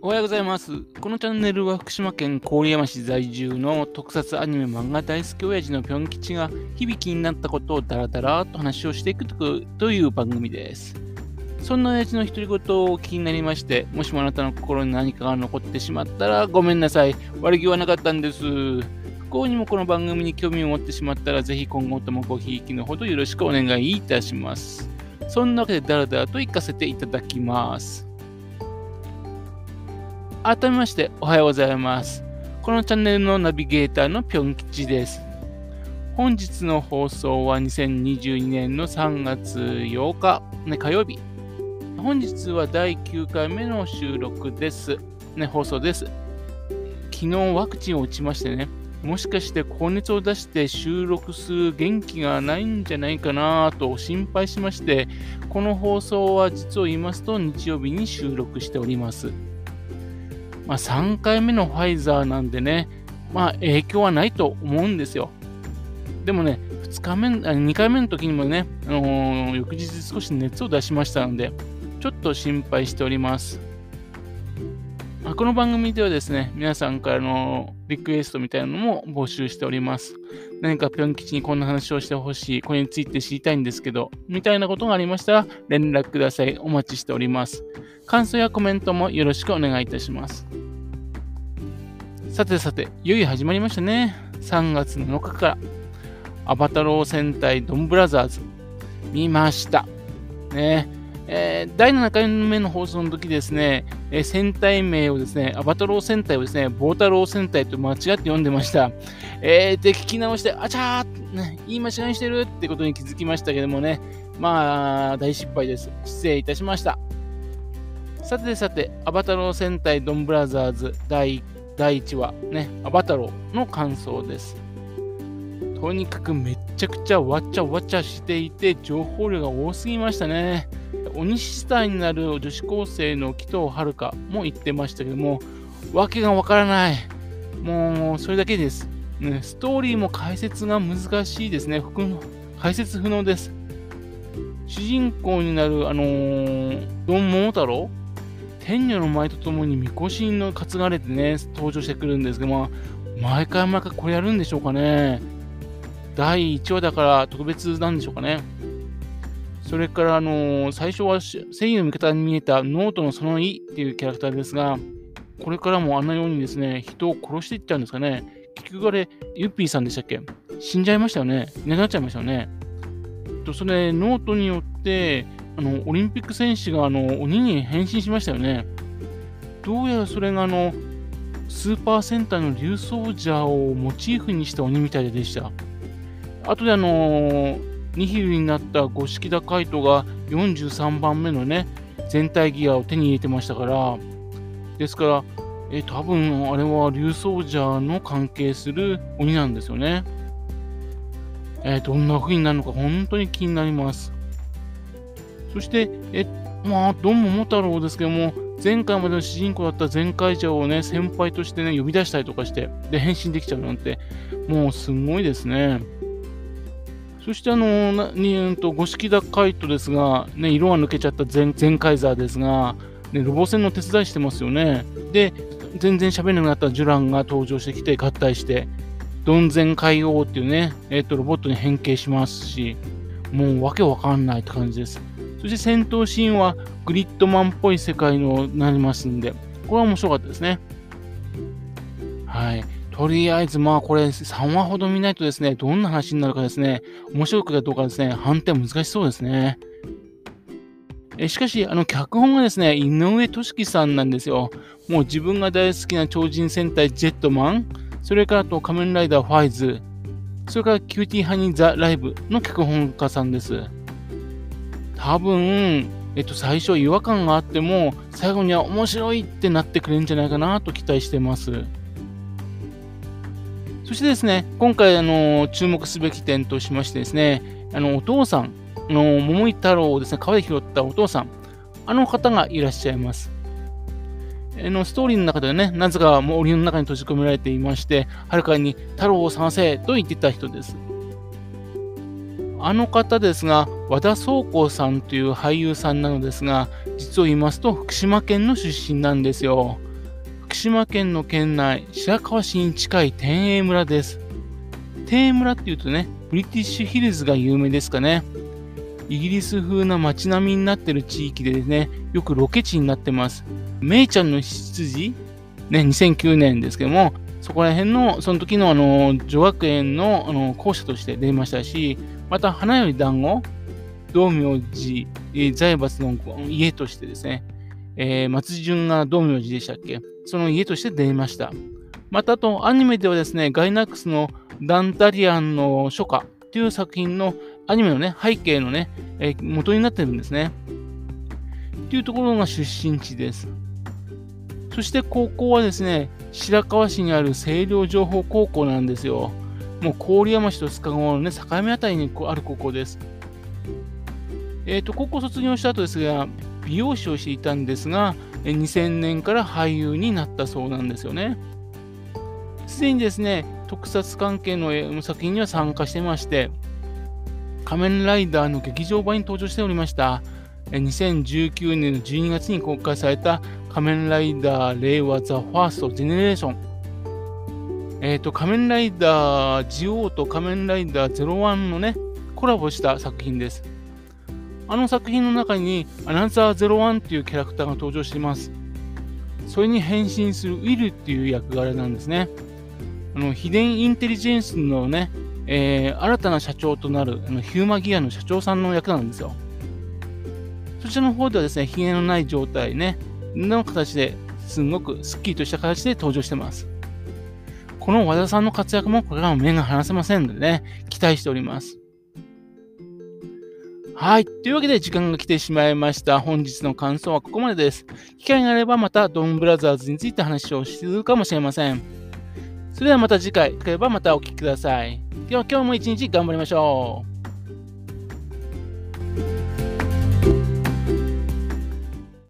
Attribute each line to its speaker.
Speaker 1: おはようございます。このチャンネルは福島県郡山市在住の特撮アニメ漫画大好き親父のぴょん吉が響きになったことをダラダラと話をしていくという番組です。そんな親父の独り言を気になりまして、もしもあなたの心に何かが残ってしまったらごめんなさい。悪気はなかったんです。不幸にもこの番組に興味を持ってしまったら、ぜひ今後ともごひいきのほどよろしくお願いいたします。そんなわけでダラダラと行かせていただきます。改めましておはようございます。このチャンネルのナビゲーターのぴょん吉です。本日の放送は2022年の3月8日、ね、火曜日。本日は第9回目の収録です。ね、放送です。昨日ワクチンを打ちましてね、もしかして高熱を出して収録する元気がないんじゃないかなと心配しまして、この放送は実を言いますと日曜日に収録しております。まあ、3回目のファイザーなんでね、まあ、影響はないと思うんですよ。でもね、2日目、2回目の時にもね、あのー、翌日少し熱を出しましたので、ちょっと心配しております。まあ、この番組ではですね、皆さんからのリクエストみたいなのも募集しております。何かぴょん吉にこんな話をしてほしい、これについて知りたいんですけど、みたいなことがありましたら連絡ください。お待ちしております。感想やコメントもよろしくお願いいたします。さてさて、いよいよ始まりましたね。3月7日から、アバタロー戦隊ドンブラザーズ、見ました。ねえー、第7回目の放送の時ですね、えー、戦隊名をですね、アバタロー戦隊をですね、ボータロー戦隊と間違って読んでました。えー、で、聞き直して、あちゃー、ね、言い間違いしてるってことに気づきましたけどもね、まあ、大失敗です。失礼いたしました。さてさて、アバタロー戦隊ドンブラザーズ第1第1話、ね、アバタローの感想です。とにかくめちゃくちゃわちゃわちゃしていて、情報量が多すぎましたね。鬼死体になる女子高生の紀藤遥も言ってましたけども、わけがわからない。もう、それだけです。ね、ストーリーも解説が難しいですね。解説不能です。主人公になる、あのー、ドンモモタロウ天女の舞とともにみこしの担がれてね、登場してくるんですけども、毎回毎回これやるんでしょうかね。第1話だから特別なんでしょうかね。それから、あのー、最初は正義の味方に見えた脳人のソノイっていうキャラクターですが、これからもあんなようにですね、人を殺していっちゃうんですかね。結局あれ、ユッピーさんでしたっけ？死んじゃいましたよね。いなくなっちゃいましたよね。と、それ、脳人によって、あの、オリンピック選手が、あの、鬼に変身しましたよね。どうやらそれが、あの、スーパー戦隊のリュウソウジャーをモチーフにした鬼みたいでした。あとで、あのニヒルになった五色田介人が43番目のね、全体ギアを手に入れてましたから、ですから、え多分あれは竜奏者の関係する鬼なんですよね。えー、どんな風になるのか本当に気になります。そして、え、まあ、ドンモモ太郎ですけども、前回までの主人公だった前回者をね、先輩としてね、呼び出したりとかして、で、変身できちゃうなんて、もうすごいですね。そしてあの、なにうんと、五色田海斗ですが、ね、色が抜けちゃった前前カイザーですが、ね、ロボ戦の手伝いしてますよね。で、全然喋れなくなったジュランが登場してきて合体して、ドンゼン海王っていうね、えっ、ー、と、ロボットに変形しますし、もうわけわかんないって感じです。そして戦闘シーンはグリッドマンっぽい世界になりますんで、これは面白かったですね。はい。とりあえず、まあこれ3話ほど見ないとですね、どんな話になるかですね、面白くかどうかですね、判定難しそうですね。えしかし、あの、脚本がですね、井上敏樹さんなんですよ。もう自分が大好きな鳥人戦隊ジェットマン、それからと仮面ライダーファイズ、それからキューティーハニーザライブの脚本家さんです。多分、えっと、最初違和感があっても、最後には面白いってなってくれるんじゃないかなと期待してます。そしてですね、今回、あの、注目すべき点としましてですね、あの、お父さん、の、桃井太郎をですね、川で拾ったお父さん、あの方がいらっしゃいます。のストーリーの中ではね、なぜか森の中に閉じ込められていまして、はるかに太郎を探せと言ってた人です。あの方ですが、和田宗光さんという俳優さんなのですが、実を言いますと、福島県の出身なんですよ。福島県の県内、白河市に近い天栄村です。天栄村っていうとね、ブリティッシュヒルズが有名ですかね。イギリス風な街並みになってる地域でね、よくロケ地になってます。メイちゃんの羊、ね、2009年ですけども、そこら辺の、その時のあの、女学園のあの校舎として出ましたし、また、花より団子、道明寺、え財閥の家としてですね、えー、松潤が道明寺でしたっけ？その家として出ました。また、あと、アニメではですね、ガイナックスのダンタリアンの初夏という作品のアニメのね、背景のね、えー、元になってるんですね。というところが出身地です。そして高校はですね、白河市にある清涼情報高校なんですよ。もう郡山市と須賀川のね、境目あたりにある高校です。え、ー、と、高校卒業した後ですが、美容師をしていたんですが、2000年から俳優になったそうなんですよね。すでにですね、特撮関係の作品には参加してまして、仮面ライダーの劇場版に登場しておりました。2019年の12月に公開された仮面ライダー令和ザ・ファースト・ジェネレーション。えっ、ー、と、仮面ライダージオウと仮面ライダー01のね、コラボした作品です。あの作品の中にアナザー01っていうキャラクターが登場しています。それに変身するウィルっていう役柄なんですね。あの、秘伝インテリジェンスのね、えー、新たな社長となるあのヒューマギアの社長さんの役なんですよ。そちらの方ではですね、ヒゲのない状態ね、の形ですんごくスッキリとした形で登場してます。この和田さんの活躍もこれからも目が離せませんのでね、期待しております。はい。というわけで時間が来てしまいました。本日の感想はここまでです。機会があればまたドンブラザーズについて話をするかもしれません。それではまた次回、よければまたお聴きください。では今日も一日頑張りましょう。